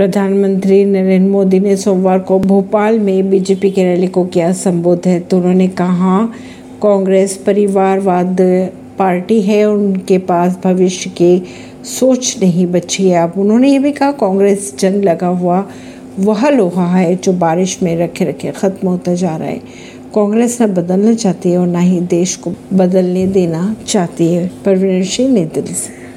प्रधानमंत्री नरेंद्र मोदी ने सोमवार को भोपाल में बीजेपी की रैली को किया संबोधित। तो उन्होंने कहा, कांग्रेस परिवारवाद पार्टी है, उनके पास भविष्य की सोच नहीं बची है। अब उन्होंने ये भी कहा, कांग्रेस जंग लगा हुआ, वह लोहा है जो बारिश में रखे रखे ख़त्म होता जा रहा है। कांग्रेस न बदलना चाहती है और ना ही देश को बदलने देना चाहती है। परवीन सिंह नई दिल्ली से।